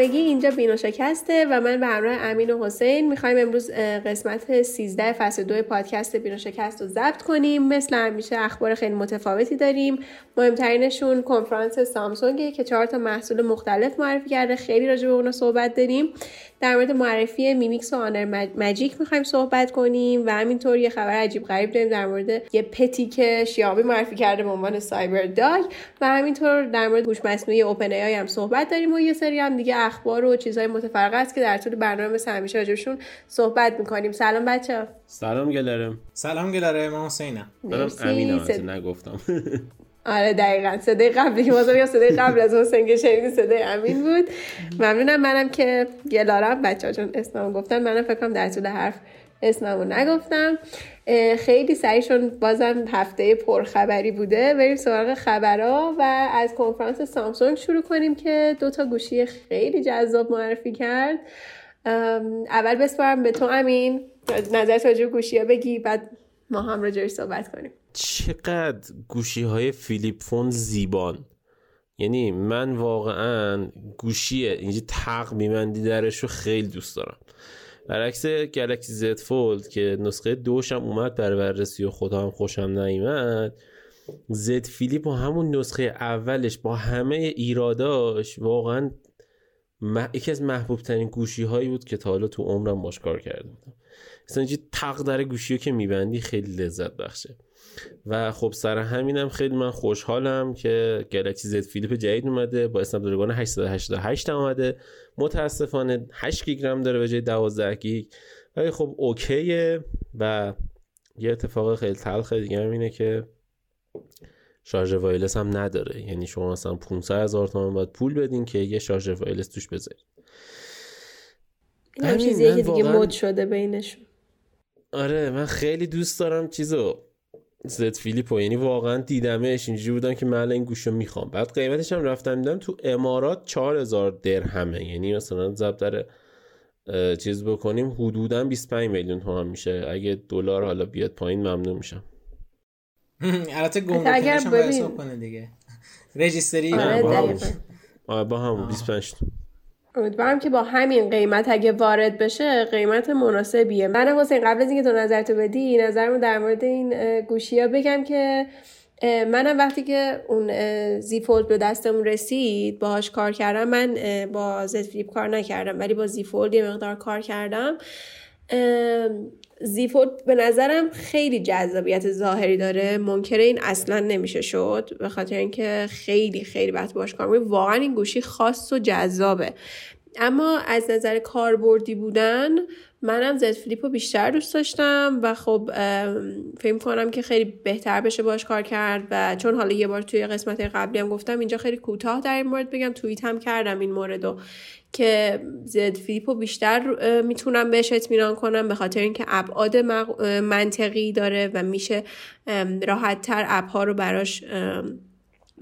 همگی اینجا بینو شکسته و من به همراه امین و حسین می‌خوایم امروز قسمت 13 فصل دو پادکست بینو شکست رو ضبط کنیم. مثل همیشه اخبار خیلی متفاوتی داریم. مهمترینشون کنفرانس سامسونگه که چهار تا محصول مختلف معرفی کرده. خیلی راجع به اون صحبت داریم. در مورد معرفی Mi Mix و Honor Magic می‌خوایم صحبت کنیم و همینطور یه خبر عجیب غریب داریم در مورد یه pet ی که شیائومی معرفی کرده به عنوان CyberDog و همینطور در مورد هوش مصنوعی اوپن ای هم صحبت داریم و یه سری هم دیگه اخبار و چیزهای متفرقه است که در طول برنامه مثل همیشه راجبشون صحبت می‌کنیم. سلام بچه سلام گلرم. سلام گلره من حسینم. امینم نگفتم. آره دقیقا. صدای قبلی که بازم یا صدای قبل از حسین که شنیدی صدای امین بود. ممنونم منم که گلارم. بچه ها چون اسمم گفتم منم فکرم در طول حرف اسممو نگفتم. خیلی سریشون بازم هفته پرخبری بوده بریم سراغ خبرها و از کنفرانس سامسونگ شروع کنیم که دو تا گوشی خیلی جذاب معرفی کرد. اول بسپارم به تو امین. نظر راجع گوشی ها بگی بعد ما هم راجعش صحبت کنیم. چقدر گوشی های فیلیپ فون زیبان. یعنی من واقعا گوشیه اینجا تق میبندی درش رو خیلی دوست دارم. برعکس گلکسی زد فولد که نسخه دوشم اومد بر بررسی و خدا هم خوشم نیمد زد فیلیپ و همون نسخه اولش با همه ایراداش واقعا یکی از محبوب ترین گوشی هایی بود که تا حالا تو عمرم باش کار کرده بودم مثلا تق در گوشی که میبندی خیلی لذت بخشه. و خب سر همینم خیلی من خوشحالم که گلکسی زد فیلیپ جدید اومده با اسنپ دراگون 888 اومده. متاسفانه 8 گیگ رم داره به جای 12 گیگ. ولی خب اوکیه و یه اتفاق خیلی تلخ دیگه هم اینه که شارژ wireless هم نداره. یعنی شما مثلا 500 هزار تومان باید پول بدین که یه شارژ wireless توش بذارید این چیزیه که دیگه مد شده بینشون. آره من خیلی دوست دارم چیزو Z Flip و. یعنی واقعا دیدمش. اینجوری بودم که من این گوشو می‌خوام. بعد قیمتش هم رفتم دیدم تو امارات 4000 درهمه. یعنی مثلا در چیز بکنیم حدودا 25 میلیون تومان میشه. اگه دلار حالا بیاد پایین ممنون میشم. البته گمرکش هم حساب کنه دیگه. رجیستری آره با هم 25 امیدوارم که با همین قیمت اگه وارد بشه قیمت مناسبیه. من حسین قبل از اینکه تو نظرتو بدی نظرمو در مورد این گوشی ها بگم که منم وقتی که اون زیفولد به دستمون رسید باهاش کار کردم. من با زد فلیپ کار نکردم ولی با زیفولد یه مقدار کار کردم. زیفولد به نظرم خیلی جذابیت ظاهری داره. منکر این اصلا نمیشه شد. به خاطر اینکه خیلی خیلی وقت باش کار واقعا این گوشی خاص و جذابه. اما از نظر کاربردی بودن منم زد فلیپ رو بیشتر دوست داشتم و خب فکر کنم که خیلی بهتر بشه باش کار کرد و چون حالا یه بار توی قسمت قبلی هم گفتم اینجا خیلی کوتاه در این مورد بگم. توییت هم کردم این مورد که زد فیلیپ بیشتر می‌تونم بهش اطمینان کنم به خاطر اینکه ابعاد منطقی داره و میشه راحت تر ها رو براش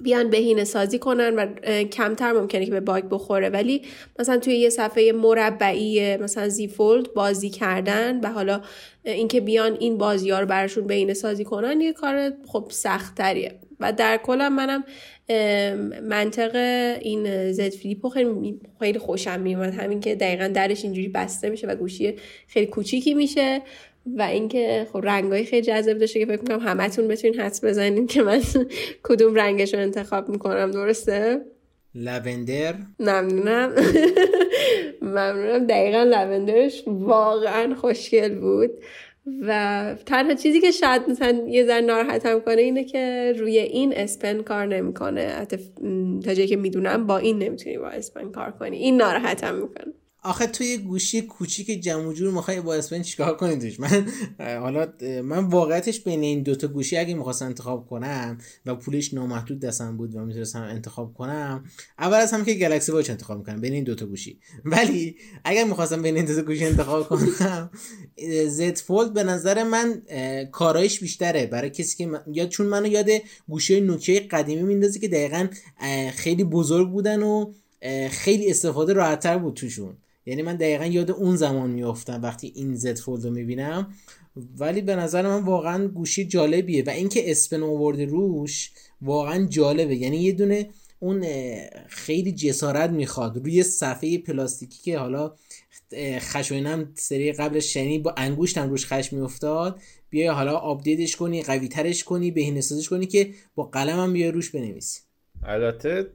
بیان بهینه سازی کنن و کمتر ممکنه که به باگ بخوره. ولی مثلا توی یه صفحه مربعی مثلا زیفولد بازی کردن و حالا اینکه بیان این بازی ها رو براشون بهینه سازی کنن یه کار خب سختتریه. و در کلم منم منطق این زد فلیپو خیلی خیلی خوشم میومد همین که دقیقا درش اینجوری بسته میشه و گوشی خیلی کوچیکی میشه و اینکه خب رنگای خیلی جذاب داشته که فکر کنم همتون بتونین حدس بزنین که من کدوم رنگش رو انتخاب می‌کنم. درسته؟ لوندر. ممنونم. ممنونم. دقیقا لوندرش واقعا خوشگل بود. و تنها چیزی که شاید مثلا یه ذره ناراحتم کنه اینه که روی این اسپن کار نمی‌کنه. تا جایی که می‌دونم با این نمی‌تونی با اسپن کار کنی. این ناراحتم می‌کنه. آخه توی گوشی کوچیک جمع جور می‌خوای با اسپن چیکار کنی توش؟ من حالا من واقعیتش بین این دوتا گوشی اگه می‌خواستم انتخاب کنم و پولش نامحدود دستم بود و می‌تونستم انتخاب کنم اول از هم که گلکسی واچ انتخاب می‌کنم بین این دوتا گوشی. ولی اگر می‌خواستم بین این دوتا گوشی انتخاب کنم زد فولد به نظر من کارایش بیشتره. برای کسی که من... یاد چون منو یاد گوشی نوکیه قدیمی میندازه که دقیقا خیلی بزرگ بودن و خیلی استفاده راحتتر بود توشون. یعنی من دقیقا یاد اون زمان میافتم وقتی این زد فولد رو می‌بینم. ولی به نظر من واقعا گوشی جالبیه و اینکه اسپن آورده روش واقعا جالبه. یعنی یه دونه اون خیلی جسارت می‌خواد. روی صفحه پلاستیکی که حالا خشوینم سری قبل شنی با انگوشتم روش خش میافتاد. بیا حالا آپدیتش کنی قوی ترش کنی بهینه سازش کنی که با قلم هم بیا روش بنویسی. البته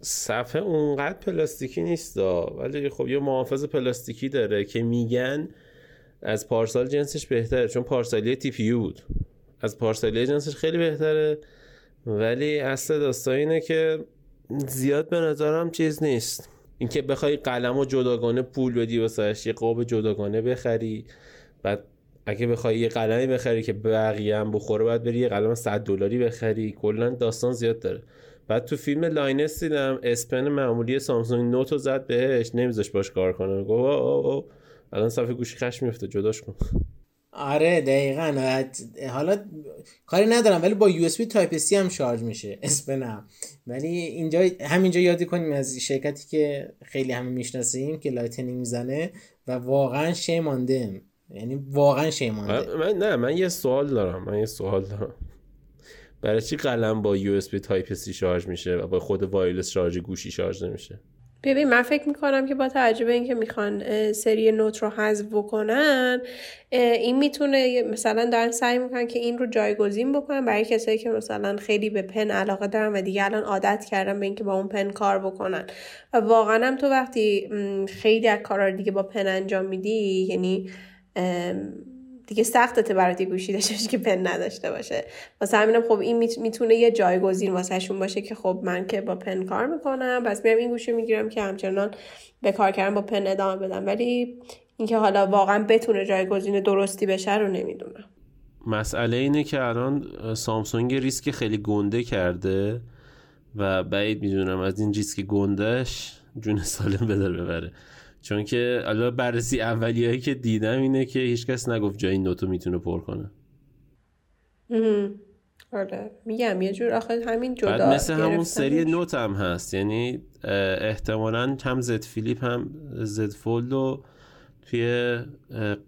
صفحه اونقدر پلاستیکی نیست ولی خب یه محافظ پلاستیکی داره که میگن از پارسال جنسش بهتره چون پارسالی TPU بود. از پارسالی جنسش خیلی بهتره. ولی اصل داستان اینه که زیاد به نظرم چیز نیست. اینکه بخوای قلم و جداگانه پول بدی واسهش یه قاب جداگانه بخری. بعد اگه بخوای یه قلمی بخری که بقیه هم بخوره باید بری یه قلم 100 دلاری بخری. کلا داستان زیاد داره. بعد تو فیلم Linus دیدم S Pen معمولی سامسونگ Note و زد بهش نمیذاش باش کار کنه. گفت او او الان صفحه گوشی خش میفته جداش کن. آره دقیقا. حالا کاری ندارم ولی با USB Type-C هم شارژ میشه S Pen م. ولی اینجا همینجا یادی کنیم از شرکتی که خیلی همه می‌شناسیم که Lightning می‌زنه و واقعا شی مانده یعنی واقعا شی مانده من نه من یه سوال دارم من یه سوال دارم. برای چی قلم با USB Type-C شارژ میشه و با خود wireless شارژ گوشی شارژ نمیشه؟ ببین من فکر می‌کنم که با توجه به اینکه می‌خوان سری Note رو حذف بکنن این می‌تونه مثلا دارن سعی می‌کنن که این رو جایگزین بکنن برای کسایی که مثلا خیلی به pen علاقه دارن و دیگه الان عادت کردن به اینکه با اون pen کار بکنن. و واقعا هم تو وقتی خیلی از کارا دیگه با پن انجام میدی یعنی دیگه سختته برات گوشی داشته که پن نداشته باشه. واسه همینم خب این می‌تونه یه جایگزین واسهشون باشه که خب من که با پن کار می‌کنم. پس میرم این گوشی می‌گیرم که همچنان به کار کردن با پن ادامه بدم. ولی اینکه حالا واقعا بتونه جایگزین درستی بشه رو نمی‌دونم. مسئله اینه که الان سامسونگ ریسک خیلی گنده کرده و بعید می‌دونم از این ریسک گندهش جون سالم بدر ببره. چون که الان بررسی اولیایی که دیدم اینه که هیچکس نگفت جای این نوتو می‌تونه پر کنه. آره. میگم یه جور آخه همین جدا بعد مثل همون سری نوت هم هست. یعنی احتمالا هم زد فیلیپ هم زد فولد توی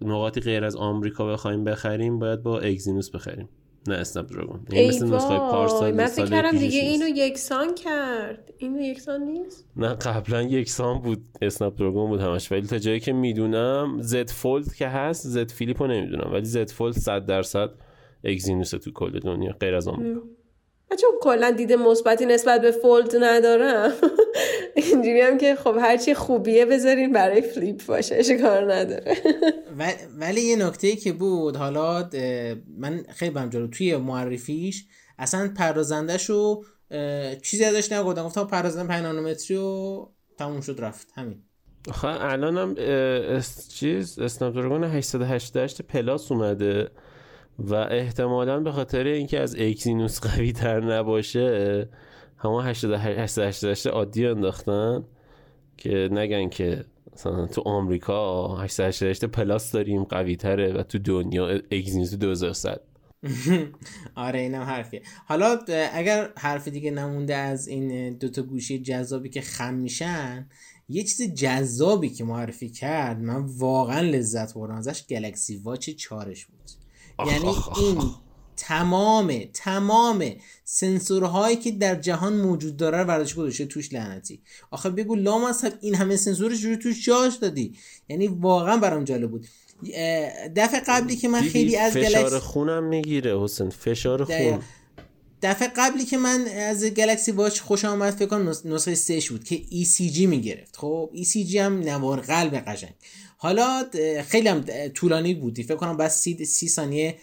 نقاطی غیر از آمریکا بخوایم بخریم باید با اگزینوس بخریم. نه Snapdragon این مثل نسخه پارسال من فکر کردم دیگه اینو یکسان کرد. اینو یکسان نیست؟ نه قبلا یکسان بود Snapdragon بود همش. ولی تا جایی که می‌دونم Z Fold که هست Z Flip و نمی‌دونم. ولی Z Fold 100 درصد Exynos تو کل دنیا غیر از آمریکا. چون کلا دیده مثبتی نسبت به Fold ندارم. اینجوری هم که خب هرچی خوبیه بذارین برای Flip باشه کار نداره. ولی یه نکته که بود حالا من خیلی برم جلو. توی معرفیش اصلا پردازندش رو چیزی ازش نگفتم. گفتم پردازنده 5 نانومتری و تموم شد رفت. همین. آخه الان هم چیز Snapdragon 888 Plus اومده. و احتمالا به خاطر اینکه از Exynos قوی تر نباشه همه 888 عادی انداختن که نگن که مثلا تو آمریکا 888 Plus داریم قوی تره و تو دنیا Exynos 2100 آره اینم حرفیه. حالا اگر حرف دیگه نمونده از این دوتا گوشی جذابی که خم میشن یه چیز جذابی که معرفی کرد من واقعا لذت بردم ازش Galaxy Watch چارش بود. یعنی این تمام تمام سنسورهایی که در جهان موجود داره رو برداشت گذاشته توش لعنتی. آخه بگو لامصب این همه سنسورش رو توش جاش دادی. یعنی واقعا برام جالب بود. دفعه قبلی که من خیلی از فشار خونم می‌گیره حسین. فشار خون. دفعه قبلی که من از گلکسی واچ خوش آمد فکر کنم نسخه 3 بود که ECG می‌گرفت. خب ECG هم نوار قلب قشنگ. حالا خیلی هم طولانی بودی فکر کنم بس سی, سی ثانیه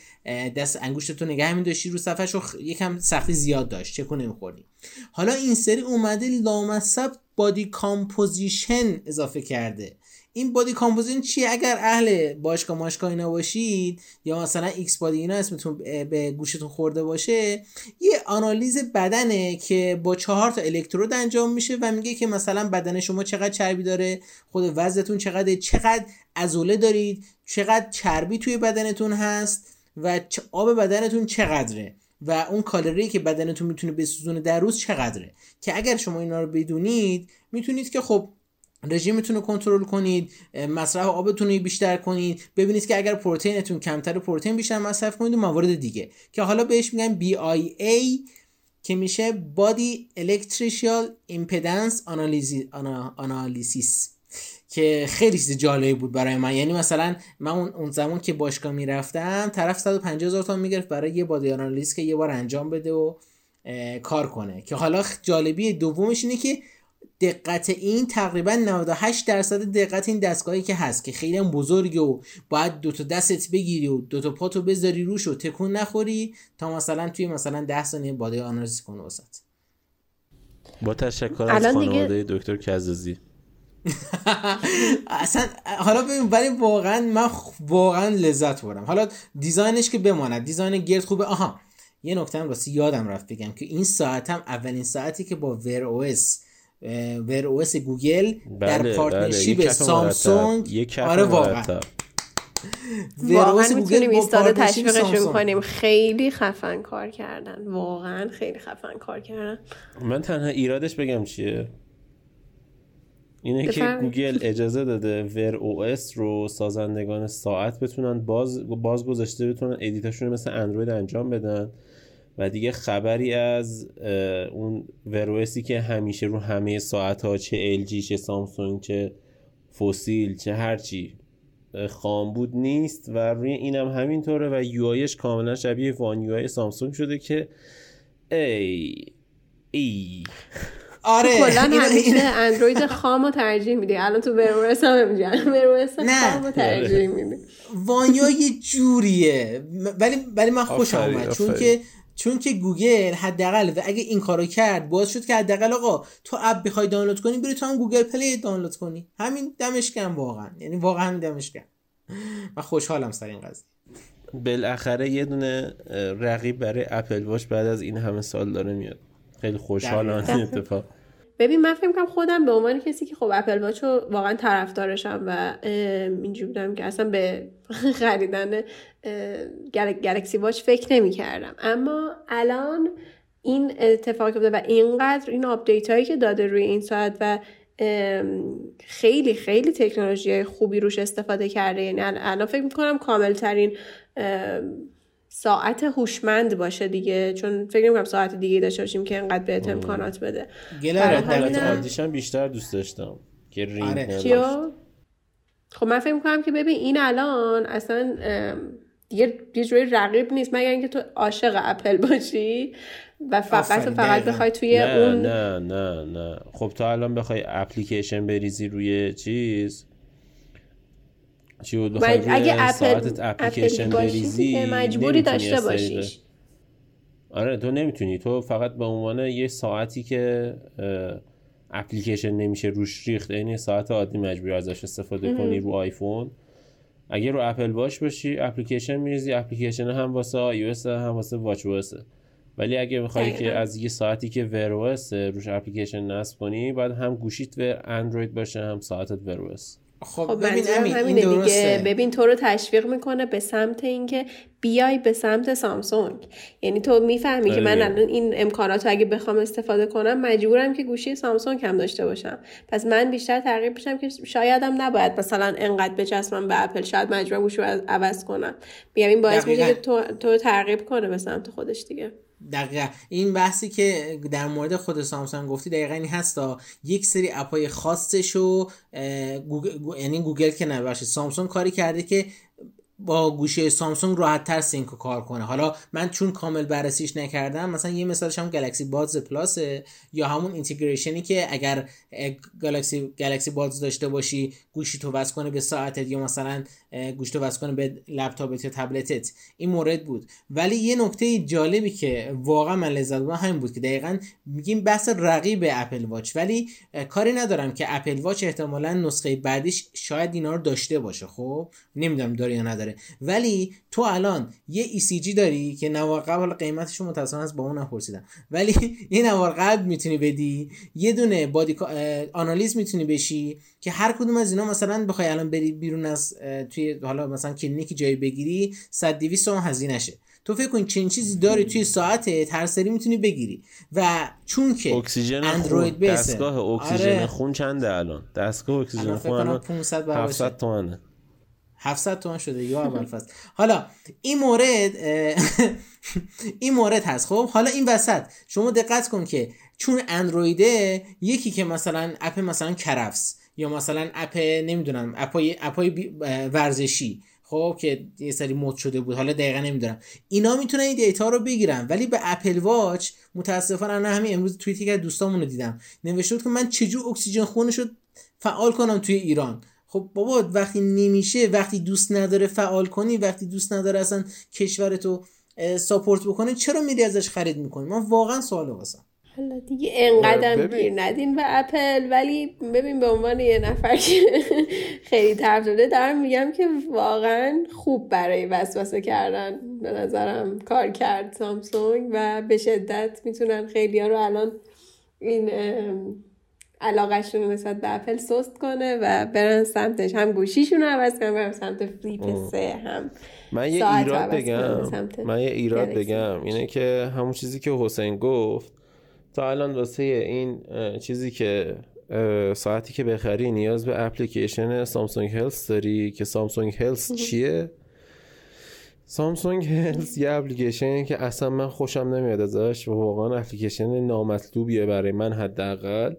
دست انگوشتتو نگه می داشتی رو صفحش رو یکم سختی زیاد داشت. چه کنه میخوردی حالا این سری اومده لامصب body composition اضافه کرده. این body composition چیه؟ اگر اهل باشگاه اینا باشید یا مثلا X Body اینا اسمتون به گوشتون خورده باشه یه آنالیز بدنه که با چهار تا الکترود انجام میشه و میگه که مثلا بدن شما چقدر چربی داره خود وزنتون چقدر چقدر عضله دارید چقدر چربی توی بدنتون هست و آب بدنتون چقدره و اون کالری که بدنتون می‌تونه بسوزونه در روز چقدره. که اگر شما اینا رو بدونید می‌تونید که خب رژیمتون رو کنترل کنید مصرف آبتون رو بیشتر کنید. ببینید که اگر پروتئینتون کمتر پروتئین بیشتر مصرف کنید و موارد دیگه. که حالا بهش میگن BIA که میشه body electrical impedance analysis که خیلی چیز جالبی بود برای من. یعنی مثلا من اون زمان که باشگاه می‌رفتم طرف 150 هزار تومان می‌گرفت برای یه body آنالیز که یه بار انجام بده و کار کنه. که حالا جالبی دومش اینه که دقت این تقریبا 98 درصد دقت این دستگاهی که هست که خیلی هم بزرگه و باید دو تا دستت بگیری و دو تا پاتو بذاری روش و تکون نخوری تا مثلا توی مثلا 10 ثانیه باده آنالیز کنه وسط. با تشکر از خانواده دکتر کزازی. اصلا حالا ببین ولی واقعا من واقعا لذت بردم. حالا design ش که بماند design گرد خوبه. آها یه نکته هم راستی یادم رفت بگم که این ساعت هم اولین ساعتی که با Wear OS Wear OS گوگل بله، در partnership بله. سامسونگ. آره واقعا. واقعا می‌تونیم ایستاده تشویقشون کنیم. خیلی خفن کار کردن. واقعا خیلی خفن کار کردن. من تنها ایرادش بگم چیه؟ اینه که گوگل اجازه داده Wear OS رو سازندگان ساعت بتونن باز باز گذاشته بتونن edit اشون مثل اندروید انجام بدن. و دیگه خبری از اون ور او که همیشه رو همه ساعت ها چه ال جی چه سامسونگ چه فسیل چه هرچی خام بود نیست و روی اینم همینطوره و یو آیش کاملا شبیه وان یو آی سامسونگ شده که ای ای. آره. کلا همیشه اندروید خام رو ترجیح میدی. الان تو برورس هم میگن برورس خام رو ترجیح میدی. وانیا یه جوریه. ولی ولی من خوشم اومد چون که چون که گوگل حداقل و اگه این کارو کرد باعث شد که حداقل آقا تو اپ بخوای دانلود کنی بری تو هم گوگل پلی دانلود کنی. همین دمش گرم واقعا. یعنی واقعا همین دمش گرم من خوشحالم سر این قضیه. بالاخره یه دونه رقیب برای اپل واش بعد از این همه سال داره میاد. خیلی خوشحالم اتفاق. ببین من فکر خودم به عنوان کسی که خب اپل واچ واقعا طرفدارشم و اینجوری بودم که اصلا به خریدن گلکسی واچ فکر نمی کردم اما الان این اتفاق بوده و اینقدر این آپدیت هایی که داده روی این ساعت و خیلی خیلی تکنولوژی خوبی روش استفاده کرده. یعنی الان فکر می‌کنم کامل ترین ساعت هوشمند باشه دیگه چون فکر نمی‌کنم ساعت دیگه داشته باشیم که انقدر بهت امکانات بده. گلر بیشتر دوست داشتم که رینگ آره. خب من فکر می‌کنم که ببین این الان اصلا دیگه یه جوری رقیب نیست مگر اینکه تو عاشق اپل باشی و فقط و فقط بخوای توی نه، اون نه نه نه. خب تو الان بخوای اپلیکیشن بریزی روی چیز؟ چی بخوای اگه اپل اپلیکیشن بریزی مجبوری داشته باشیش. آره تو نمی‌تونی. تو فقط به عنوان یه ساعتی که اپلیکیشن نمیشه روش ریخت این ساعت عادی مجبوری ازش استفاده کنی رو آیفون. اگه رو اپل واش باشی اپلیکیشن میریزی اپلیکیشن هم واسه آی هم واسه واچ ولی اگه می‌خوای که از یه ساعتی که ور روش اپلیکیشن نصب کنی باید هم گوشیت به اندروید باشه هم ساعتت ور خب, خب ببین همین همینه این دیگه. ببین تو رو تشویق می‌کنه به سمت اینکه بیای به سمت سامسونگ. یعنی تو می‌فهمی که من آره. الان این امکانات اگه بخوام استفاده کنم مجبورم که گوشی سامسونگ هم داشته باشم. پس من بیشتر ترغیب میشم که شایدم نباید مثلا انقدر بچسبم به اپل. شاید مجبورم گوشی رو عوض کنم. میگم این باعث میشه که تو تو ترغیب کنه به سمت خودش دیگه. دقیقا این بحثی که در مورد خود سامسونگ گفتی دقیقا این هستا یک سری اپای خاصش رو. یعنی گوگل که نباشه سامسونگ کاری کرده که با گوشی سامسونگ راحت تر sync کار کنه حالا من چون کامل بررسیش نکردم مثلا یه مثالش هم گلکسی بادز پلاسه یا همون integration ی که اگر گلکسی گلکسی بادز داشته باشی گوشی تو وصل کنه به ساعتت یا مثلا گوشی تو وصل کنه به لپتاپت یا تبلتت. این مورد بود. ولی یه نکته جالبی که واقعا من لذت بردم همین بود که دقیقا میگیم بحث رقیب اپل واچ. ولی کاری ندارم که اپل واچ احتمالا نسخه بعدیش شاید اینا رو داشته باشه. خب نمی‌دونم داره یا نداره. ولی تو الان یه ECG داری که نوار حالا قیمتش متأسفانه از با اون نپرسیدم. ولی یه نوار قلب می‌تونی بدی. یه دونه body analyze می‌تونی بشی که هر کدوم از اینا مثلا بخوای الان بری بیرون از حالا مثلا کلینیک جایی بگیری 100 200 تومن هزینه شه. تو فکر کن چنین چیزی داری توی ساعتت هر سری می‌تونی بگیری. و چون که اکسیژن اندروید base ه. دستگاه اکسیژن آره. خون چنده الان؟ دستگاه اکسیژن خون الان 500 بر 700 تومنه. 700 تومن شده یا اول فصل. حالا این مورد این مورد هست. خب حالا این وسط. شما دقت کن که چون اندرویده یکی که مثلا اپ مثلا کرفس یا مثلا اپ نمی‌دونم اپای اپای ورزشی خب که یه سری مد شده بود حالا دقیقا نمی‌دونم. اینا می‌تونن این data رو بگیرن ولی به اپل واچ متاسفانه انا همین امروز توییتی که دوستامون دیدم نوشته بود که من چجور اکسیژن خونش رو فعال کنم توی ایران. خب بابا وقتی نمیشه وقتی دوست نداره فعال کنی وقتی دوست نداره اصلا کشورتو support بکنه چرا میری ازش خرید می‌کنی؟ من واقعا سوال واسم. حالا دیگه انقدر گیر ندین به اپل ولی ببین به عنوان یه نفر که خیلی طرفداره دارم میگم که واقعا خوب برای وسوسه کردن به نظرم کار کرد سامسونگ و به شدت می‌تونن خیلی ها رو الان این علاقهشون رو نسبت به اپل سست کنه و برن سمتش. هم گوشیشون رو عوض کنن برن سمت فلیپ سه هم من یه ایراد بگم. من یه ایراد بگم. اینه که همون چیزی که حسین گفت تا الان واسه این چیزی که ساعتی که بخری نیاز به اپلیکیشن سامسونگ Health داری که سامسونگ Health چیه؟ سامسونگ Health یه اپلیکیشنی که اصلا من خوشم نمیاد ازش و واقعا اپلیکیشن نامطلوبیه برای من حداقل.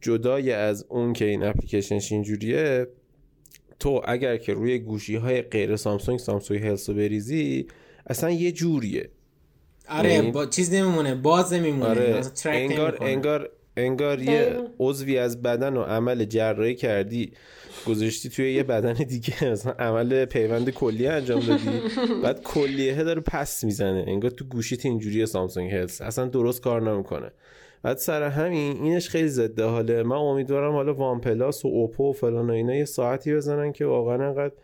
جدای از اون که این اپلیکیشنش اینجوریه تو اگر که روی گوشی های غیر سامسونگ سامسونگ هلس رو بریزی اصلا یه جوریه. آره یعنی با چیز نمیمونه باز نمیمونه آره انگار انگار انگار یه عضوی از بدن و عمل جراحی کردی گذاشتی توی یه بدن دیگه مثلا عمل پیوند کلیه انجام دادی بعد کلیه داره پس می‌زنه انگار تو گوشیت اینجوری سامسونگ هلس. اصلا درست کار نمی‌کنه. بعد سر همین اینش خیلی ضد حاله من امیدوارم حالا وان پلاس و اوپو و فلان و اینا یه ساعتی بزنن که واقعا انقدر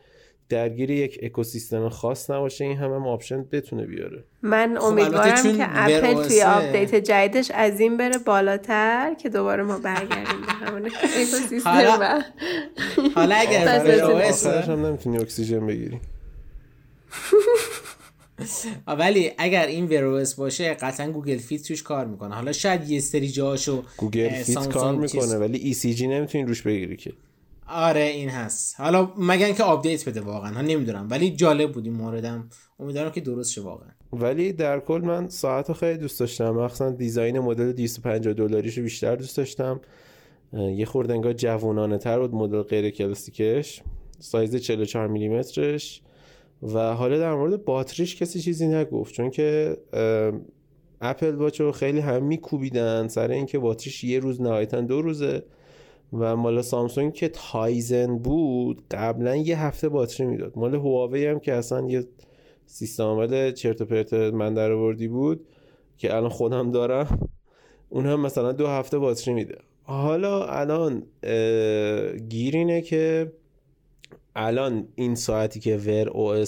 درگیر یک اکوسیستم خاص نباشه این همه option بتونه بیاره. من خب، امیدوارم که اپل توی آپدیت جدیدش از این بره بالاتر که دوباره ما برگردیم به همون اکوسیستم حالا, حالا اگر هم نمی‌تونی اکسیژن بگیری. ولی اگر این ویروس باشه قطعا گوگل فیت توش کار می‌کنه. حالا شاید یه سری جاشو گوگل فیت کار می‌کنه ولی ECG نمی‌تونی روش بگیری که. آره این هست. حالا مگه که آپدیت بده واقعا ها نمی‌دونم. ولی جالب بود این موردم. امیدوارم که درست شه واقعا. ولی در کل من ساعت خیلی دوست داشتم. مخصوصا design مدل 250 دلاریشو بیشتر دوست داشتم. یه خورده انگار جوانانه تر بود مدل غیر کلاسیکش. سایز 44 میلیمترش. و حالا در مورد باتریش کسی چیزی نگفت. چون که اپل واچو خیلی هم میکوبیدن. سر اینکه باتریش یه روز نهایتا دو روزه. و مال سامسونگ که تایزن بود قبلا یه هفته باتری می‌داد. مال هواوی هم که اصلا یه سیستم عامل چرت و پرت من در آوردی بود که الان خودم دارم اون هم مثلا دو هفته باتری میده. حالا الان گیر اینه که الان این ساعتی که ور او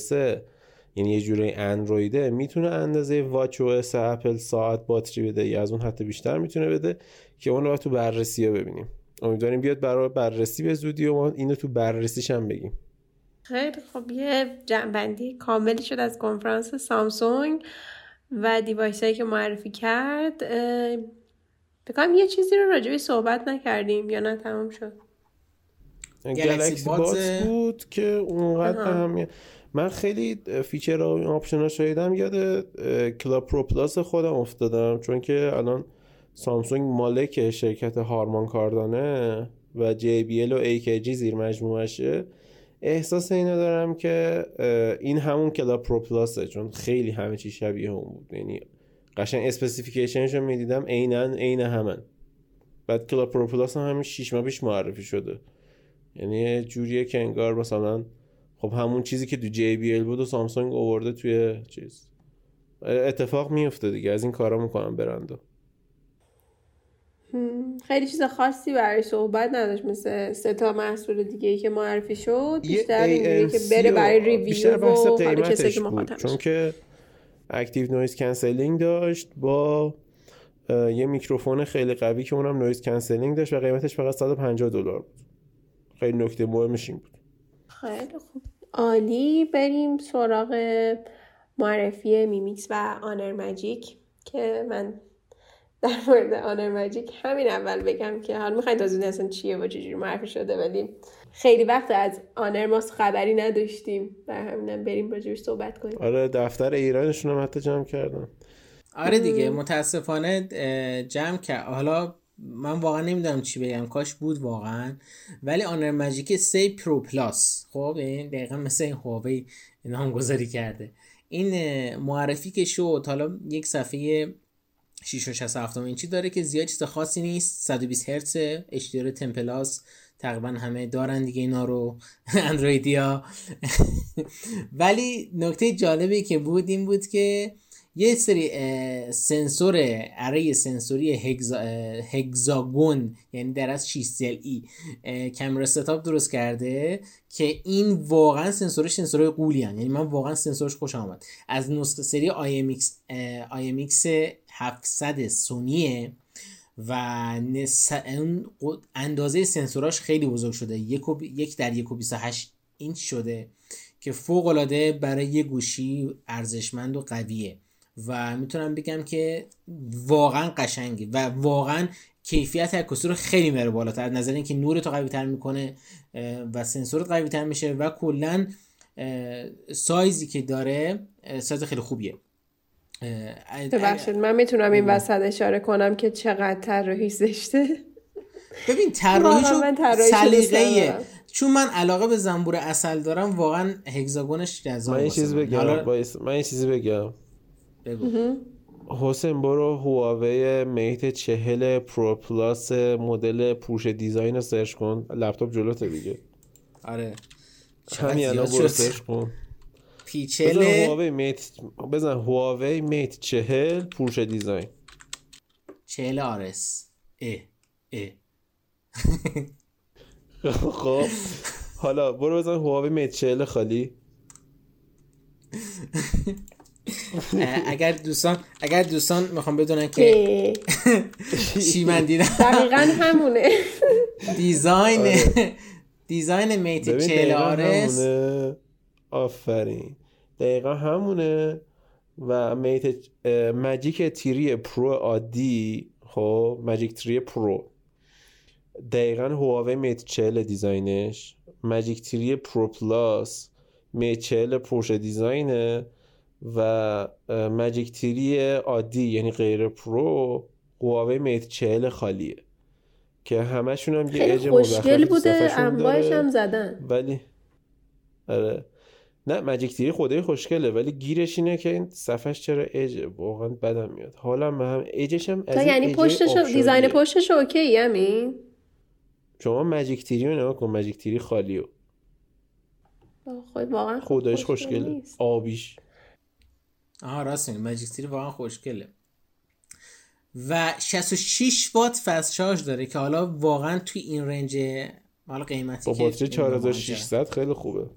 یعنی یه جوری اندرویده می‌تونه اندازه واچ او اپل ساعت باتری بده یا از اون حتی بیشتر می‌تونه بده که اون رو تو بررسی ببینیم. امیدواریم بیاد برای بررسی به زودی و ما اینو تو بررسیش هم بگیم. خیلی خب یه جنبندی کاملی شد از کنفرانس سامسونگ و دیوایس هایی که معرفی کرد. بکنم یه چیزی رو راجبی صحبت نکردیم یا نه؟ تمام شد. Galaxy Buds بود که اونقدر هم من خیلی feature و option ها شایدم یاد Club Pro Plus خودم افتادم چون که الان سامسونگ مالک شرکت هارمان کاردانه و JBL و AKG زیر مجموعشه احساس اینو دارم که این همون Club Pro Plus ه چون خیلی همه چی شبیه اون بود. یعنی قشنگ specification ش رو می‌دیدم عینا عین همن. بعد Club Pro Plus هم همین 6 ماه پیش معرفی شده. یعنی جوریه که انگار مثلا خب همون چیزی که تو JBL بود و سامسونگ آورده توی چیز. اتفاق میفته دیگه از این کارا می‌کنن برندا. خیلی چیز خاصی برای صحبت نداشت مثل سه تا محصول دیگه ای که معرفی شد بیشتر که بره برای review و کسی که بود. چون که active noise cancelling داشت با یه میکروفون خیلی قوی که اونم noise cancelling داشت و قیمتش فقط 150 دلار بود. خیلی نکته مهمش این بود. خیلی خوب. عالی. بریم سراغ معرفی Mi Mix و آنر Magic که من در مورد آنر Magic همین اول بگم که حال می‌خواین توضیح اصلا چیه و چجوری معرفی شده ولی خیلی وقت از آنر ما خبری نداشتیم برای همینم بریم راجبش صحبت کنیم. آره دفتر ایرانشون هم حتی جمع کردن آره دیگه متاسفانه جمع کرد حالا من واقعا نمی‌دونم چی بگم کاش بود واقعا. ولی آنر Magic 3 Pro Plus خب؟ این دقیقا مثل این هواوی نامگذاری کرده. این معرفی که شد حالا یک صفحه 667 اینچی داره که زیاد چیز خاصی نیست. 120 هرتز HDR Ten Plus تقریبا همه دارن دیگه اینا رو. اندرویدیا ولی نکته جالبی که بود این بود که یه سری سنسور اره سنسوری هگزاگون یعنی در از 6 ای کامرا ستاپ درست کرده که این واقعا سنسورش سنسور قولی هن. یعنی من واقعا سنسورش خوش آمد از نسخه سری IMX IMX 700 سونیه و اون اندازه سنسوراش خیلی بزرگ شده. یک, یک در یک و 28 اینچ شده که فوق العاده برای یه گوشی ارزشمند و قویه. و می‌تونم بگم که واقعا قشنگه و واقعا کیفیت عکاسی رو خیلی میره بالاتر. نظر اینکه نور تو قوی تر می‌کنه و سنسورت قوی تر میشه و کلا سایزی که داره سایز خیلی خوبیه. ببخشید من می‌تونم این وسط اشاره کنم که چقدر طراحی زشته؟ ببین طراحیشو سلیقه‌ایه. چون من علاقه به زنبور عسل دارم واقعا hexagon ش جذاب من این چیز بگم من این چیزی بگم. بگو. حسین برو هواوی Mate چهل Pro Plus مدل Porsche Design رو سرچ کن. لپتاپ جلوته دیگه. آره. همین الان برو سرچ کن. پیچل بزن هواوی میت بزن هواوی میت چهل پوش دیزاین. چهل آرس. اه اه. خب. حالا برو بزن هواوی میت چهل خالی. اگر دوستان اگر دوستان می‌خوام بدونن که چی من دیدم دقیقا همونه. دیزاین آره. design Mate چهل RS آفرین. دقیقا همونه. و Mate Magic Three Pro عادی. خب Magic Three Pro. دقیقا هواوی Mate چهل design ش. Magic Three Pro Plus Mate چهل Porsche Design ه. و Magic Three عادی یعنی غیر Pro هواوی Mate 40 خالیه. که همشون هم یه اج خوشگل بوده انواعش هم زدن. ولی آره. نه ماجیک تیری خدای خوشگله ولی گیرش اینه که این صفحش چرا اج واقعا بدم میاد. حالا من هم اجش هم از یعنی پشتش دیزاین پشتش اوکی همین شما ماجیک تیری رو نگاه کن ماجیک تیری خالیو خود واقعا خدایش خوشگله. آبیش. آها راست میگی. ماجیک تیری واقعا خوشگله. و 66 وات fast charge داره که حالا واقعا توی این رنج حالا قیمتی با باتری 4600 خیلی خوبه.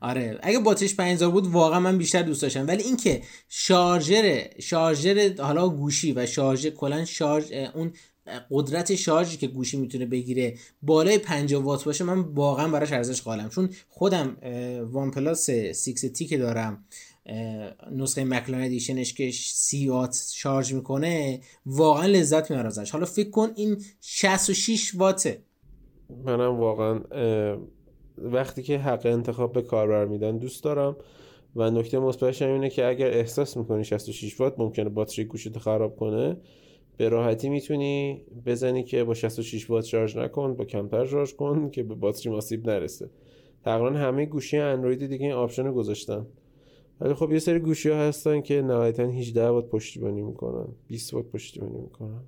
آره. اگه باتریش 5000 بود واقعا من بیشتر دوست داشتم. ولی اینکه شارژر شارژر حالا گوشی و شارژر کلا شارژ اون قدرت شارژی که گوشی می‌تونه بگیره بالای 50 وات باشه من واقعا براش ارزش قائلم. چون خودم OnePlus 6T که دارم نسخه مکلان ادیشنش که سی وات شارژ می‌کنه واقعا لذت می‌بره ازش. حالا فکر کن این 66 واته. منم واقعا وقتی که حق انتخاب به کاربر میدن دوست دارم. و نکته مثبتش اینه که اگر احساس می‌کنی 66 وات ممکنه باتری گوشیت خراب کنه به راحتی می‌تونی بزنی که با 66 وات شارژ نکن با کمتر شارژ کن که به باتری آسیب نرسه. تقریبا همه گوشی اندروید دیگه این option گذاشتن. ولی خب یه سری گوشی ها هستن که نهایتا 18 وات پشتیبانی می‌کنن 20 وات پشتیبانی می‌کنن.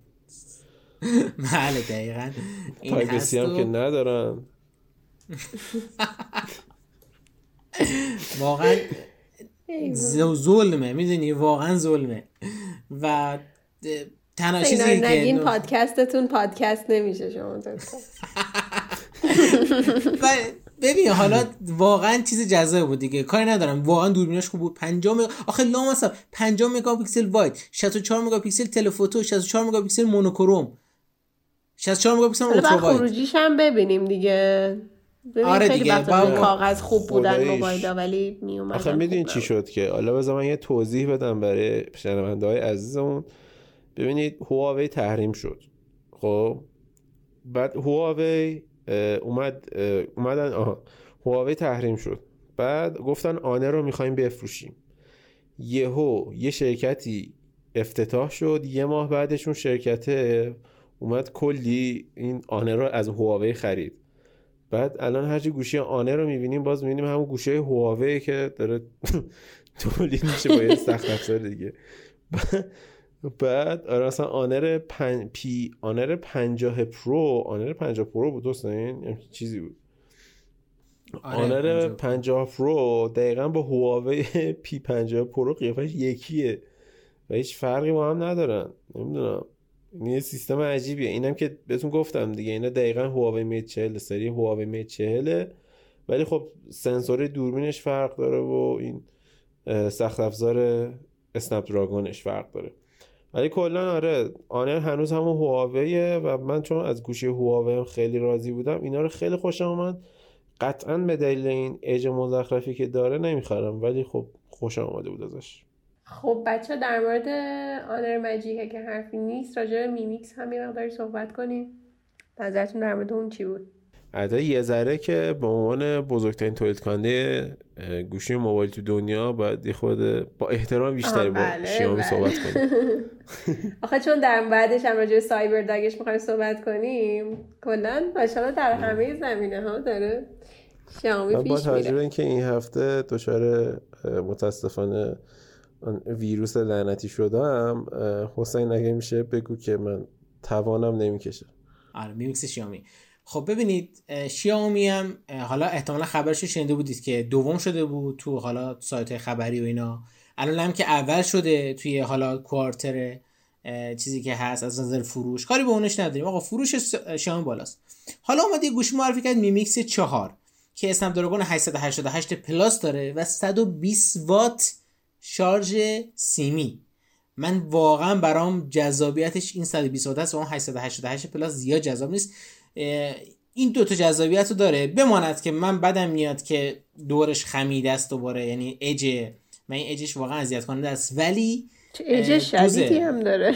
بله دقیقا. این هم که ندارن. واقعا ظلمه می‌دونی؟ واقعا ظلمه. و تنها چیزی که نگین پادکستتون پادکست نمیشه شما ببین حالا واقعا چیز جذاب بود دیگه. کاری ندارم. واقعا دوربینش خوب بود. 50 مگا آخه لامصب 50 مگاپیکسل واید. 64 مگاپیکسل تلفوتو 64 مگاپیکسل مونوکروم. 64 مگاپیکسل اولترا واید خروجیش هم ببینیم دیگه. آره دیگه با کاغذ خوب بودن موبایل ولی می آخه می‌دونی چی شد که؟ حالا بذار من یه توضیح بدم برای شنونده های عزیزمون. ببینید هواوی تحریم شد. خب؟ بعد هواوی اومد اومدن آها. هواوی تحریم شد. بعد گفتن آنر رو می‌خوایم بفروشیم. یهو یه شرکتی افتتاح شد. یه ماه بعدش اون شرکت اومد کلی این آنر رو از هواوی خرید. بعد الان هرچی گوشی آنر رو می‌بینیم باز می‌بینیم همون گوشه هواوی که داره تولید میشه با یه سخت افزار دیگه. بعد آره اصلا آنر پن... P آنر 50 Pro آنر 50 Pro بود دوست این چیزی بود. آره آنر 50 Pro. دقیقا با هواوی P 50 Pro قیافش یکیه و هیچ فرقی با هم ندارن. نمی‌دونم. این یه سیستم عجیبیه. اینم که بهتون گفتم دیگه اینا دقیقا هواوی Mate 40 سری هواوی Mate 40 ولی خب سنسور دوربینش فرق داره و این سخت افزار Snapdragon ش فرق داره. ولی کلا آره آنر هنوز همون هواویه و من چون از گوشی هواوی خیلی راضی بودم اینا رو خیلی خوشم اومد قطعا به دلیل این ایج مزخرفی که داره نمی‌خرم ولی خب خوشم آمده بود ازش. خب بچه در مورد آنر Magic که که حرفی نیست راجع Mi Mix هم یه مقداری صحبت کنیم. نظرتون در مورد اون چی بود؟ البته یه ذره که به عنوان بزرگترین تولید کننده گوشی موبایل تو دنیا باید خود با احترام بیشتری با بله شیائومی بله. صحبت کنیم. آخه چون در بعدش هم راجع CyberDog ش می‌خوایم صحبت کنیم کلا ماشاءالله در همه زمینه ها داره شیائومی پیش با توجه اینکه این هفته دچار متاسفانه ویروس لعنتی شدم حسین اگه میشه بگو که من توانم نمی‌کشه آره Mi Mix شیائومی خب ببینید شیائومی هم حالا احتمالا خبرش شنیده بودید که دوم شده بود تو حالا سایت خبری و اینا. الان هم که اول شده توی حالا quarter چیزی که هست از نظر فروش. کاری به اونش نداریم. آقا فروش شیائومی بالاست. حالا اومد یه گوشی معرفی کرد Mi Mix 4 که Snapdragon 888 Plus داره و 120 وات شارژ سیمی. من واقعا برام جذابیتش این 120 وات است و اون 888 Plus زیاد جذاب نیست. این دوتا جذابیت رو داره. بماند که من بدم میاد که دورش خمیده است دوباره یعنی اج من این اجش واقعا اذیت کننده است. ولی اج شدیدی هم داره.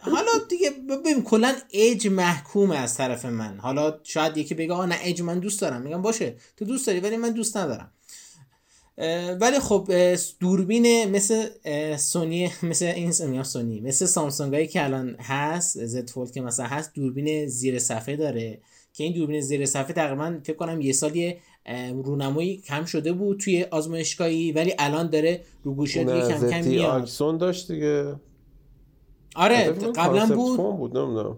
حالا دیگه ببین کلا اج محکومه از طرف من. حالا شاید یکی بگه آه نه اج من دوست دارم. میگم باشه تو دوست داری ولی من دوست ندارم. ولی خب دوربین مثل سونی مثل این سونی مثل سامسونگ هایی که الان هست زد فولد که مثلا هست دوربین زیر صفحه داره. که این دوربین زیر صفحه تقریبا فکر کنم یه سالی رونمایی کم شده بود توی آزمایشگاهی ولی الان داره رو گوشه دیگه کم کم میاد. داشت دیگه. آره قبلا بود, بود نمی‌دونم.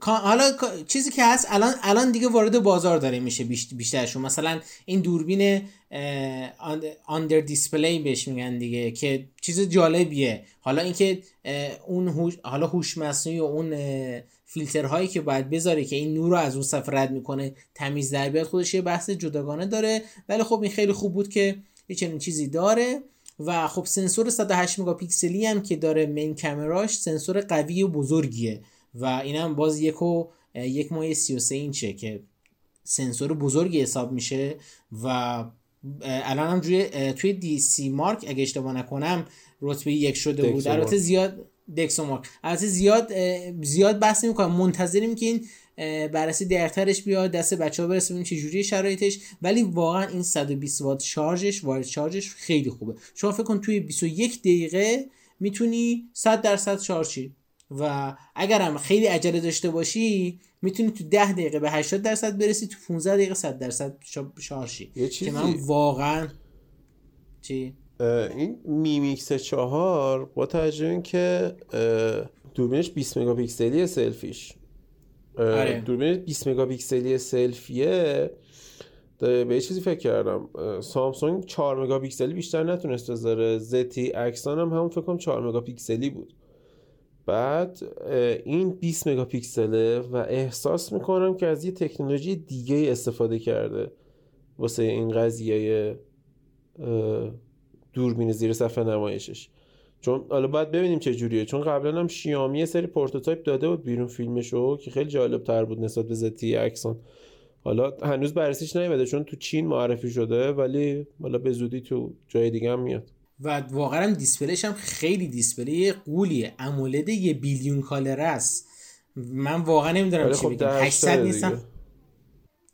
حالا چیزی که هست الان الان دیگه وارد بازار داره میشه بیشترشون مثلا این دوربین آندر دیسپلی بهش میگن دیگه که چیز جالبیه. حالا اینکه اون هوش حالا هوش مصنوعی و اون فیلترهایی که باید بذاره که این نور رو از اون صفحه رد می‌کنه تمیز در بیاد خودش یه بحث جداگانه داره. ولی خب این خیلی خوب بود که یه چنین چیزی داره. و خب سنسور 108 مگاپیکسلی هم که داره مین کامراش سنسور قوی و بزرگیه. و اینم باز یک و یک مایه 33 اینچه که سنسور بزرگی حساب میشه و الان هم توی توی دی سی مارک اگه اشتباه نکنم رتبه یک شده بود. البته زیاد دکسو مارک. البته زیاد زیاد بحث نمی‌کنم. منتظریم که این بررسی دقیقترش بیاد دست بچه ها برسه ببینیم چجوری شرایطش. ولی واقعا این 120 وات شارژش وارد شارژش خیلی خوبه. شما فکر کن توی 21 دقیقه می‌تونی 100 درصد شارژ و اگرم خیلی عجله داشته باشی می‌تونی تو 10 دقیقه به 80 درصد برسی تو 15 دقیقه 100 درصد شارژی که من واقعا چی؟ این Mi Mix 4 با توجه اینکه دوربینش 20 مگاپیکسلی سلفیش. آره. دوربین 20 مگاپیکسلی سلفیه. به یه چیزی فکر کردم. سامسونگ 4 مگاپیکسلی بیشتر نتونست بذاره. ZTE Axon هم همون فکر کنم 4 مگاپیکسلی بود. بعد این 20 مگاپیکسله و احساس می‌کنم که از یه تکنولوژی دیگه استفاده کرده واسه این قضیه دوربین زیر صفحه نمایشش. چون حالا باید ببینیم چه جوریه. چون قبلا هم شیائومی یه سری prototype داده بود بیرون فیلمشو که خیلی جالب تر بود نسبت به ZTE Axon. حالا هنوز بررسیش نیومده چون تو چین معرفی شده ولی حالا به زودی تو جای دیگه هم میاد. و واقعا display ش هم خیلی display غولیه. AMOLED یه billion color ه است. من واقعا نمی‌دونم چی خب بگم. 800 nits هم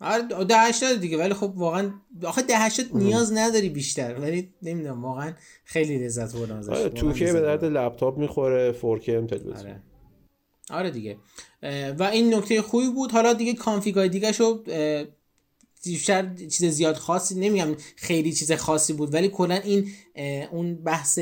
آره ده 80 دیگه ولی خب واقعا آخه ده 80 نیاز نداری بیشتر. ولی نمی‌دونم واقعا خیلی لذت بردم ازش. آره توکه به. درد لپتاپ می‌خوره 4K هم تلویزیون آره. آره دیگه. و این نکته خوبی بود. حالا دیگه کانفیگای دیگه شو بیشتر چیز زیاد خاصی نمیگم خیلی چیز خاصی بود ولی کلا این اون بحث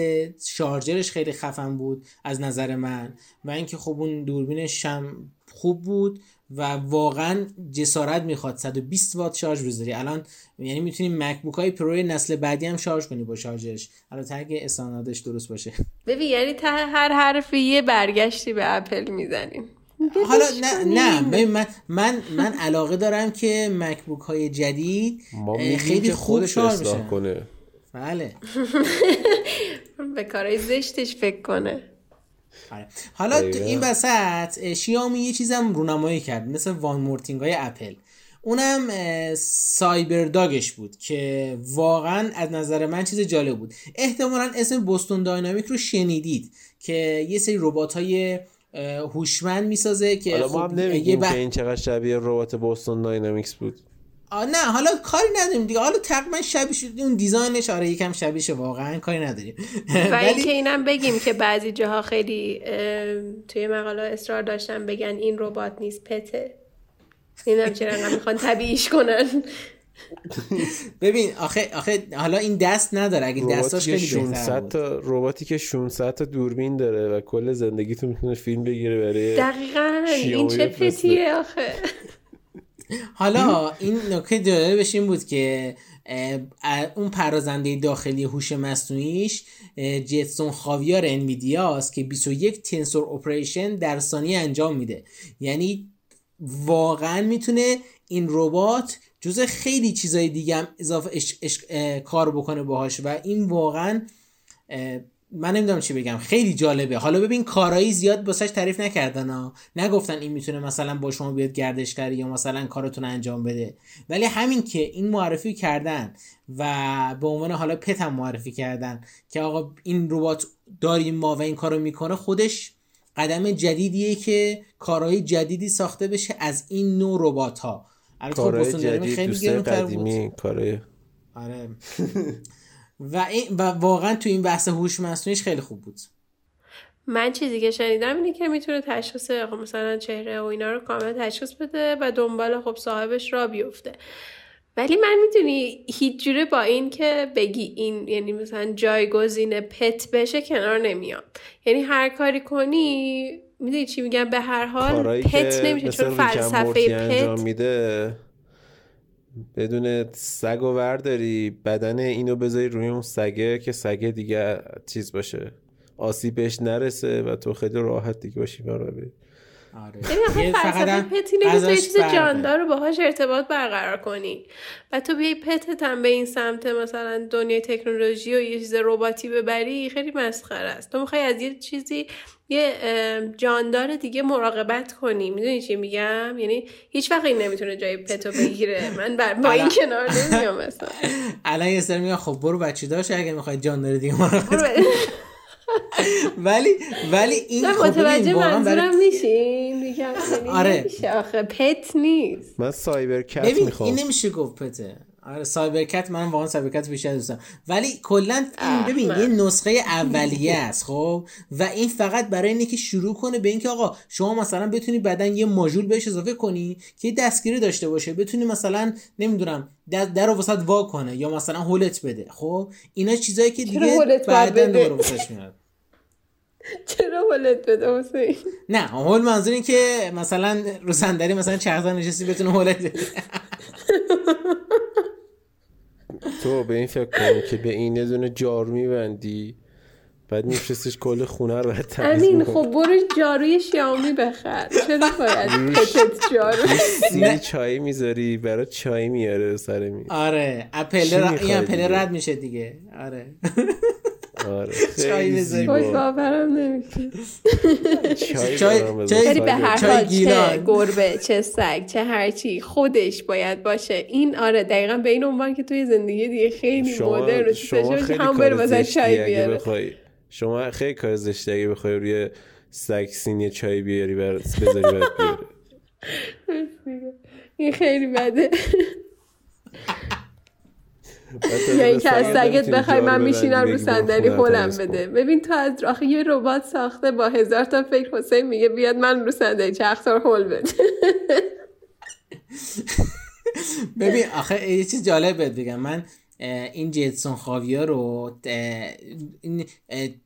شارژرش خیلی خفن بود از نظر من و اینکه خب اون دوربینش هم خوب بود و واقعا جسارت می‌خواد 120 وات شارژ بذاری. الان یعنی می‌تونی MacBook های Pro نسل بعدی هم شارژ کنی با شارژرش البته اگه استانداردش درست باشه. ببین یعنی هر حرفی یه برگشتی به اپل می‌زنیم. حالا نه نه ببین من من من علاقه دارم که MacBook های جدید خیلی خوب اصلاح بشن کنه. بله. به کارهای زشتش فکر کنه. آره. حالا تو. این وسط اه، شیائومی یه چیزم رونمایی کرد مثل one more thing های اپل. اونم CyberDog ش بود که واقعا از نظر من چیز جالب بود. احتمالا اسم Boston Dynamics رو شنیدید که یه سری ربات های هوشمند می‌سازه که حالا ما هم خب یه نمیگیم بح- که این چقدر شبیه ربات Boston Dynamics بود. نه حالا کاری نداریم دیگه. حالا تقریبا شبیه شد. اون design ش آره یکم شبیهشه. واقعا کاری نداریم. و ولی اینکه اینم بگیم که بعضی جاها خیلی توی مقاله اصرار داشتن بگن این ربات نیست پته. نمی‌دونم چرا می‌خوان طبیعیش کنن. ببین آخه آخه حالا این دست نداره. اگه دستاش رباتی که خیلی بهتر 600 بود. تا رباتی که 600 تا دوربین داره و کل زندگیتو می‌تونه فیلم بگیره برای دقیقا این چه. پتیه آخه. حالا این نکته جالبش این بود که اون پرازنده داخلی هوش مصنوعیش جتسون خاویار انویدیاست که 21 تنسور اپریشن در ثانیه انجام میده. یعنی واقعا می‌تونه این ربات جز خیلی چیزای دیگه هم اضافه اش- اش- کار بکنه باهاش و این واقعا من نمی‌دونم چی بگم. خیلی جالبه. حالا ببین کارایی زیاد واسش تعریف نکردن ها. نگفتن این می‌تونه مثلا با شما بیاد گردشگری یا مثلا کارتون انجام بده. ولی همین که این معرفی کردن و به عنوان حالا پت هم معرفی کردن که آقا این ربات داریم ما و این کارو می‌کنه خودش قدم جدیدیه که کارهای جدیدی ساخته بشه از این نوع ربات ها کارهای بوستون داینامیک جدید خیلی دوستای. قدیمی کارهای آره. و, این و واقعا تو این بحث هوش مصنوعیش خیلی خوب بود. من چیزی که شنیدم اینه که می‌تونه تشخیص خب مثلا چهره و اینا رو کامل تشخیص بده و دنبال خب صاحبش را بیفته. ولی من می‌دونی هیچ جوره با این که بگی این یعنی مثلا جایگزین پت بشه کنار نمیام یعنی هر کاری کنی می‌دونی چی میگم به هر حال پت نمیشه چون فلسفه پت میده بدون سگ و ورداری بدن اینو بذاری روی اون سگه که سگه دیگه چیز باشه آسیب بهش نرسه و تو خیلی راحت دیگه باشی برای. آره. ببین فلسفه پت اینه که یه چیز. جاندار رو باهاش ارتباط برقرار کنی. و تو بیای پتت هم به این سمت مثلا دنیای تکنولوژی و یه چیز رباتی ببری خیلی مسخره است. تو می‌خوای از یه چیزی یه جاندار دیگه مراقبت کنی. می‌دونی چی میگم؟ یعنی هیچ وقت این نمی‌تونه جای پتو بگیره. من بر با این کنار نمیام مثلا الان یه سر میگن خب برو بچه داشت اگه می‌خوای جان داره دیگه مراقبت ولی ولی این نه خب متوجه منظورم میشین یعنی آره. آخه. پت نیست. من سایبر کت ببین می‌خوام. این نمیشه گفت پته. آره سایبرکت من واقعا سایبرکت بیشتر دوستم. ولی کلا ببین من. یه نسخه اولیه است خب؟ و این فقط برای اینه که شروع کنه به اینکه آقا شما مثلا بتونی بعدا یه ماژول بهش اضافه کنی که دستگیری داشته باشه بتونی مثلا نمی‌دونم در در وسط وا کنه یا مثلا هولت بده خب؟ اینا چیزایی که دیگه هولت بعدا بده؟ دوباره واسش میاد. چرا ولت بده حسین نه هول منظور این که مثلا رو صندلی مثلا چرخدار نشستی بتونه هولت بده. تو به این فکر کن که به این یه دونه جارو میبندی بعد میفرستش کل خونه رو تمیز امین. خب برو جاروی شیائومی بخر. چرا باید پتت جارو؟ سیری چای می‌ذاری برای چای میاره سر می آره. اپل این اپل؟ رد میشه دیگه. آره. آره چای باورم نمیشه چای چای- به هر حال چه. گربه چه سگ چه هرچی خودش باید باشه. این آره دقیقا به این عنوان که توی زندگی دیگه خیلی مدرن و شما, خیلی هم بره مثلا چای بیاره. شما خیلی کار زشتی اگه بخوای روی سگ سینی چای بیاری بر بذاری برات بیاره این خیلی بده. یا اینکه تازه از سگت بخوای من میشینم رو صندلی هلم. بده. ببین تا از آخه یه ربات ساخته با هزار تا فکر حسین میگه بیاد من رو صندلی چرخدار هل بده. ببین آخه یه چیز جالب بهت بگم. من این جتسون خاویا رو این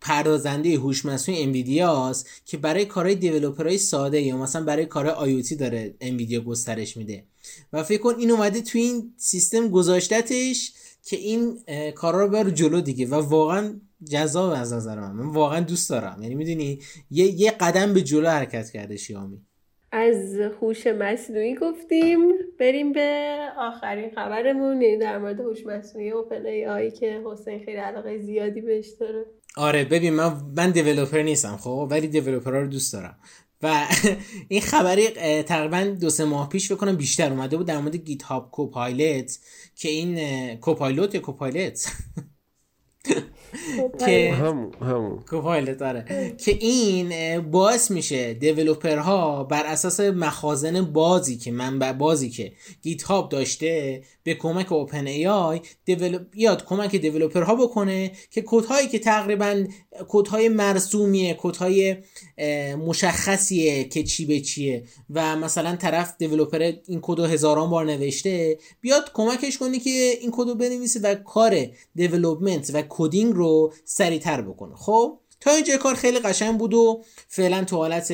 پردازنده هوش مصنوعی انویدیاست که برای کارهای دیولپرهای ساده یا مثلا برای کارهای آیوتی داره انویدیا گسترش میده. و فکر کن این اومده توی این سیستم گذاشتتش که این کارا رو بره جلو دیگه و واقعا جذاب از نظر من. من واقعا دوست دارم. یعنی می‌دونی یه, یه قدم به جلو حرکت کرده شیائومی از هوش مصنوعی گفتیم. بریم به آخرین خبرمون. یعنی در مورد هوش مصنوعی اوپن ای آی که حسین خیلی علاقه زیادی بهش داره. آره ببین من من دیولپر نیستم خب؟ ولی دیولپرها رو دوست دارم. و این خبری تقریبا دو سه ماه پیش بکنم بیشتر اومده بود در مورد گیت هاب کوپایلت که این کوپایلوت یا کوپایلت؟ که کوپایلت آره. که این باعث میشه دیولوپرها بر اساس مخازن بازی که منبع بازی که گیت هاب داشته به کمک اوپن ای آی بیاد کمک دیولوپرها بکنه که کدهایی که تقریبا کدهای مرسومیه کدهای اه، مشخصیه که چی به چیه. و مثلا طرف developer این کدو هزاران بار نوشته بیاد کمکش کنه که این کدو بنویسه و کار development و coding رو سریعتر بکنه. خب تا اینجا کار خیلی قشنگ بود و فعلا تو حالت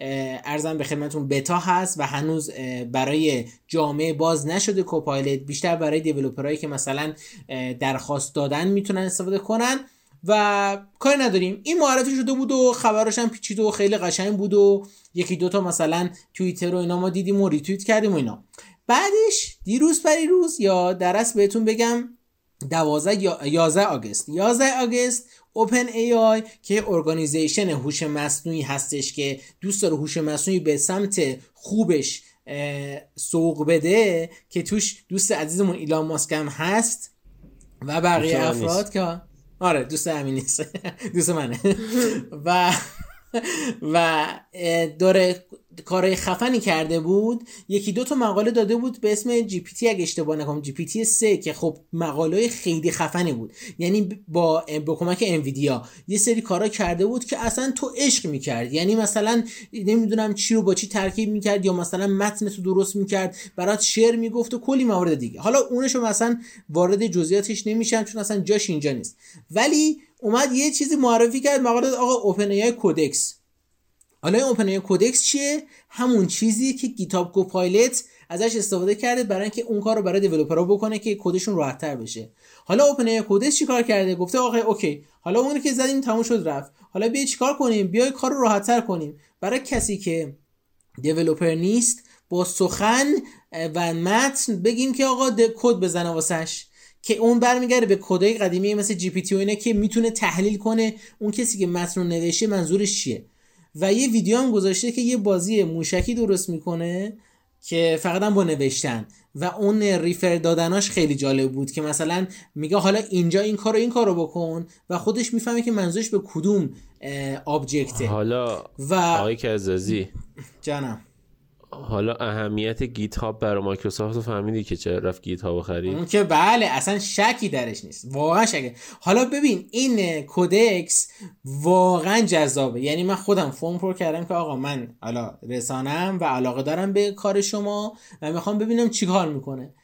عرضم به خدمتتون بتا هست و هنوز برای جامعه باز نشده Copilot بیشتر برای developer هایی که مثلا درخواست دادن می‌تونن استفاده کنن و کاری نداریم. این معرفی شده بود و خبراش هم پیچید و خیلی قشنگ بود و یکی دوتا مثلا توییتر و اینا ما دیدیم و ریتویت کردیم و اینا. بعدش دیروز پریروز یا در اصل بهتون بگم 12 یا 11 August. 11 August OpenAI که organization هوش مصنوعی هستش که دوست داره هوش مصنوعی به سمت خوبش سوق بده که توش دوست عزیزمون ایلان ماسک هم هست و بقیه افراد که آره دوست همین نیست. دوست منه. و و داره کارهای خفنی کرده بود یکی دو تا مقاله داده بود به اسم جی پی تی اگه اشتباه نکنم جی پی تی 3 که خب مقاله خیلی خفنی بود. یعنی با با کمک انویدیا یه سری کارا کرده بود که اصلا تو عشق می‌کرد. یعنی مثلا نمی‌دونم چی رو با چی ترکیب می‌کرد یا مثلا متن تو درست می‌کرد برات شعر می‌گفت و کلی موارد دیگه. حالا اونشو مثلا وارد جزئیاتش نمیشم چون اصلا جاش اینجا نیست. ولی اومد یه چیزی معرفی کرد مقاله آقا اوپن ای کودکس حالا این اوپن کودکس چیه؟ همون چیزی که گیتاب کوپایلت ازش استفاده کرده برای اینکه اون کار رو برای دیولپرها بکنه که کدشون راحت‌تر بشه. حالا اوپن کودکس چیکار کرده؟ گفته آقا اوکی. حالا اون که زدیم تموم شد رفت. حالا بیا چیکار کنیم؟ بیای کار رو راحت‌تر کنیم. برای کسی که دیولپر نیست با سخن و متن بگیم که آقا کد بزنه واسش. که اون برمیگرده به کدای قدیمی مثل جی پی تی و اینه که می‌تونه تحلیل کنه اون کسی که متن رو نوشته منظورش چیه. و یه ویدیو هم گذاشته که یه بازی موشکی درست می‌کنه که فقط هم با نوشتن. و اون ریفر دادناش خیلی جالب بود که مثلا میگه حالا اینجا این کارو این کارو بکن و خودش می‌فهمه که منظورش به کدوم آبجکته حالا و آقای کزازی. جانم. حالا اهمیت گیت هاب برای مایکروسافت رو فهمیدی که چرا رفت گیت هاب خرید؟ اون که بله اصلا شکی درش نیست. واقعا شکی حالا ببین این کودکس واقعا جذابه. یعنی من خودم فرم پر کردم که آقا من حالا رسانم و علاقه دارم به کار شما و می‌خوام ببینم چی کار می‌کنه.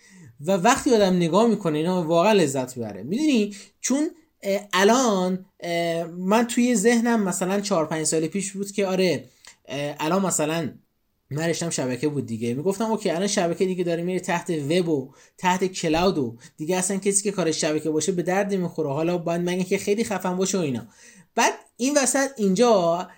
و وقتی آدم نگاه می‌کنه اینا واقعا لذت می‌بره. می‌دونی؟ چون اه، الان اه، من توی ذهنم مثلا 4 5 سال پیش بود که آره الان مثلا من رشتم شبکه بود دیگه. می‌گفتم اوکی الان شبکه دیگه داره میره تحت وب و تحت کلاود و دیگه اصلا کسی که کارش شبکه باشه به درد نمی‌خوره. حالا باید مگه که خیلی خفن باشه و اینا. بعد این وسط اینجا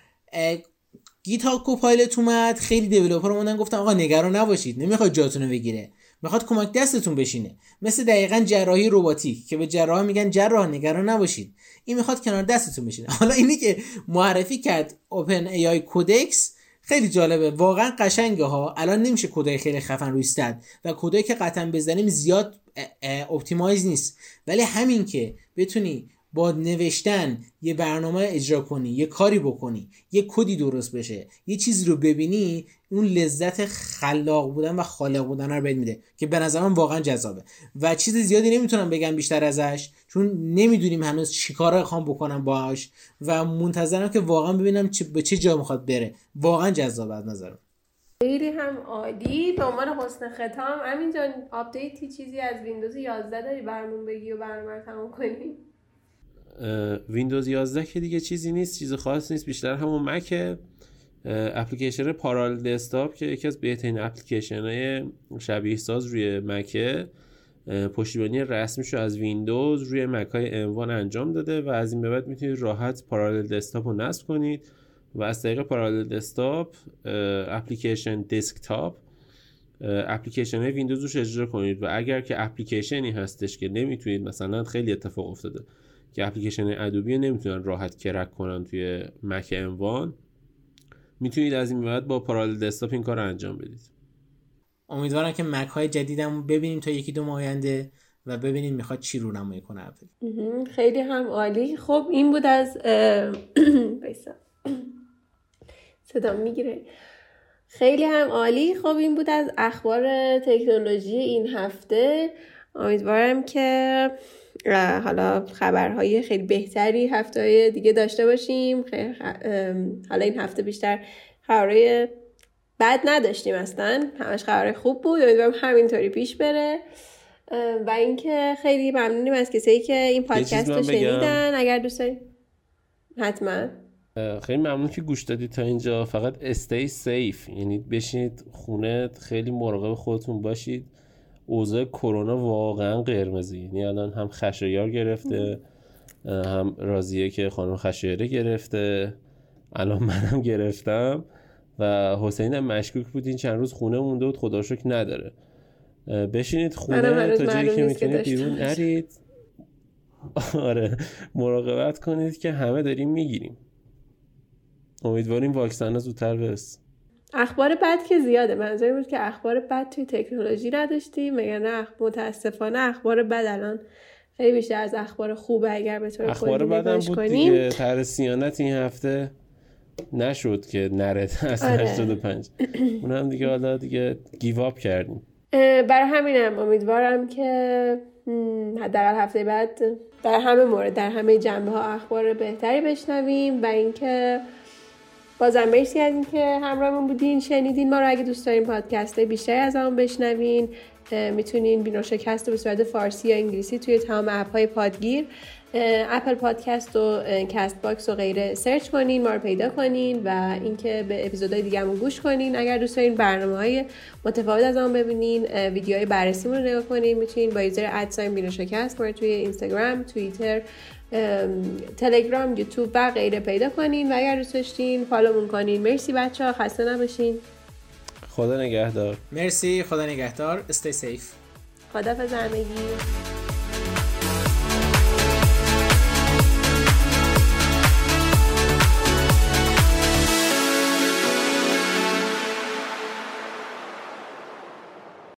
گیت ها کوپایلت اومد خیلی دیولپر اومدن گفتن آقا نگران نباشید نمی‌خواد جاتونو بگیره. می‌خواد کمک دستتون بشینه. مثل دقیقا جراحی رباتیک که به جراح میگن جراح نگران نباشید. این می‌خواد کنار دستتون بشینه. حالا اینی که معرفی کرد OpenAI Codex خیلی جالبه. واقعا قشنگه ها الان نمیشه کدای خیلی خفن روش زد و کدایی که قطعا بزنیم زیاد optimize نیست. ولی همین که بتونی با نوشتن یه برنامه اجرا کنی یه کاری بکنی یه کدی درست بشه یه چیزی رو ببینی اون لذت خلاق بودن و خالق بودن رو بهت میده که به نظرم واقعا جذابه. و چیز زیادی نمی‌تونم بگم بیشتر ازش چون نمی‌دونیم هنوز چیکارا خوام بکنم باهاش و منتظرم که واقعا ببینم به چه جا می‌خواد بره. واقعا جذاب از نظرم خیلی هم عالی. به عنوان حسن ختام همین جان update ی چیزی از ویندوز 11 داری برمون بگی و برنامه تمام کنیم ویندوز 11 که دیگه چیزی نیست چیز خاص نیست بیشتر همون مک اپلیکیشن Parallels Desktop که یکی از بهترین اپلیکیشن های شبیه ساز روی مکه پشتیبانی رسمیشو از ویندوز روی مک های M1 انجام داده و از این به بعد می‌تونید راحت Parallels Desktop رو نصب کنید و از طریق Parallels Desktop اپلیکیشن desktop اپلیکیشن های ویندوز روش اجرا کنید و اگر که اپلیکیشنی هستش که نمی‌تونید مثلا خیلی اتفاق افتاده. که اپلیکیشن Adobe نمی‌تونن راحت crack کنن توی مک M1 می‌تونید از این بعد با پارالل دسکتاپ این کار رو انجام بدید. امیدوارم که مک های جدیدم ببینیم تا یکی دو ماه آینده و ببینیم می‌خواد چی رو نمایی کنه اپل خیلی هم عالی. خب این بود از صدا می‌گیره. خیلی هم عالی. خب این بود از اخبار تکنولوژی این هفته. امیدوارم که حالا خبرهای خیلی بهتری هفته دیگه داشته باشیم. حالا این هفته بیشتر خبرهای بد نداشتیم اصلا. همش خبرهای خوب بود. امیدوارم همینطوری پیش بره. و اینکه خیلی ممنونیم از کسایی که این پادکست رو شنیدن. اگر دوست دارید حتما. خیلی ممنون که گوش دادید تا اینجا. فقط استی سیف یعنی بشینید خونه خیلی مراقب خودتون باشید. اوضاع کرونا واقعا قرمزی. یعنی الان هم خشایار گرفته هم راضیه که خانم خشایاره گرفته. الان منم گرفتم. و حسین هم مشکوک بود. این چند روز خونه مونده بود. خدا شکر نداره. بشینید خونه تا جایی که می‌تونید بیرون نرید. آره مراقبت کنید که همه داریم می‌گیریم. امیدواریم واکسن زودتر برس اخبار بد که زیاده. منظوری بود که اخبار بد توی تکنولوژی نداشتیم مگر نه متاسفانه اخبار بد الان خیلی بیشتر از اخبار خوبه اگر به طور اخبار بدم بود کنیم. دیگه. تر سیانت این هفته نشد که نره. از آره. 85 اون هم دیگه حالا دیگه گیواب کردیم. برای همینم امیدوارم که حداقل هفته بعد در همه مورد در همه جنبه ها اخبار بهتری بشنویم و اینکه بازم مرسی از اینکه همراهمون بودین. شنیدین ما رو اگه دوست دارین پادکست بیشتری از همون بشنوین می‌تونین بینو شکست رو به صورت فارسی یا انگلیسی توی تمام app های پادگیر Apple Podcast و Castbox و غیره سرچ کنین ما رو پیدا کنین و اینکه به اپیزودهای دیگه گوش کنین. اگر دوست دارین برنامه های متفاوت از آن ببینین ویدیوهای بررسیمون رو نگاه کنین. می‌تونین با user at sign بینو شکست ما توی اینستاگرام توییتر تلگرام یوتیوب و غیره پیدا کنین و اگر دوست داشتین follow مون کنین. مرسی بچه ها خسته نباشین. خدا نگهدار. مرسی خدا نگهدار. استay safe. خدا همگی.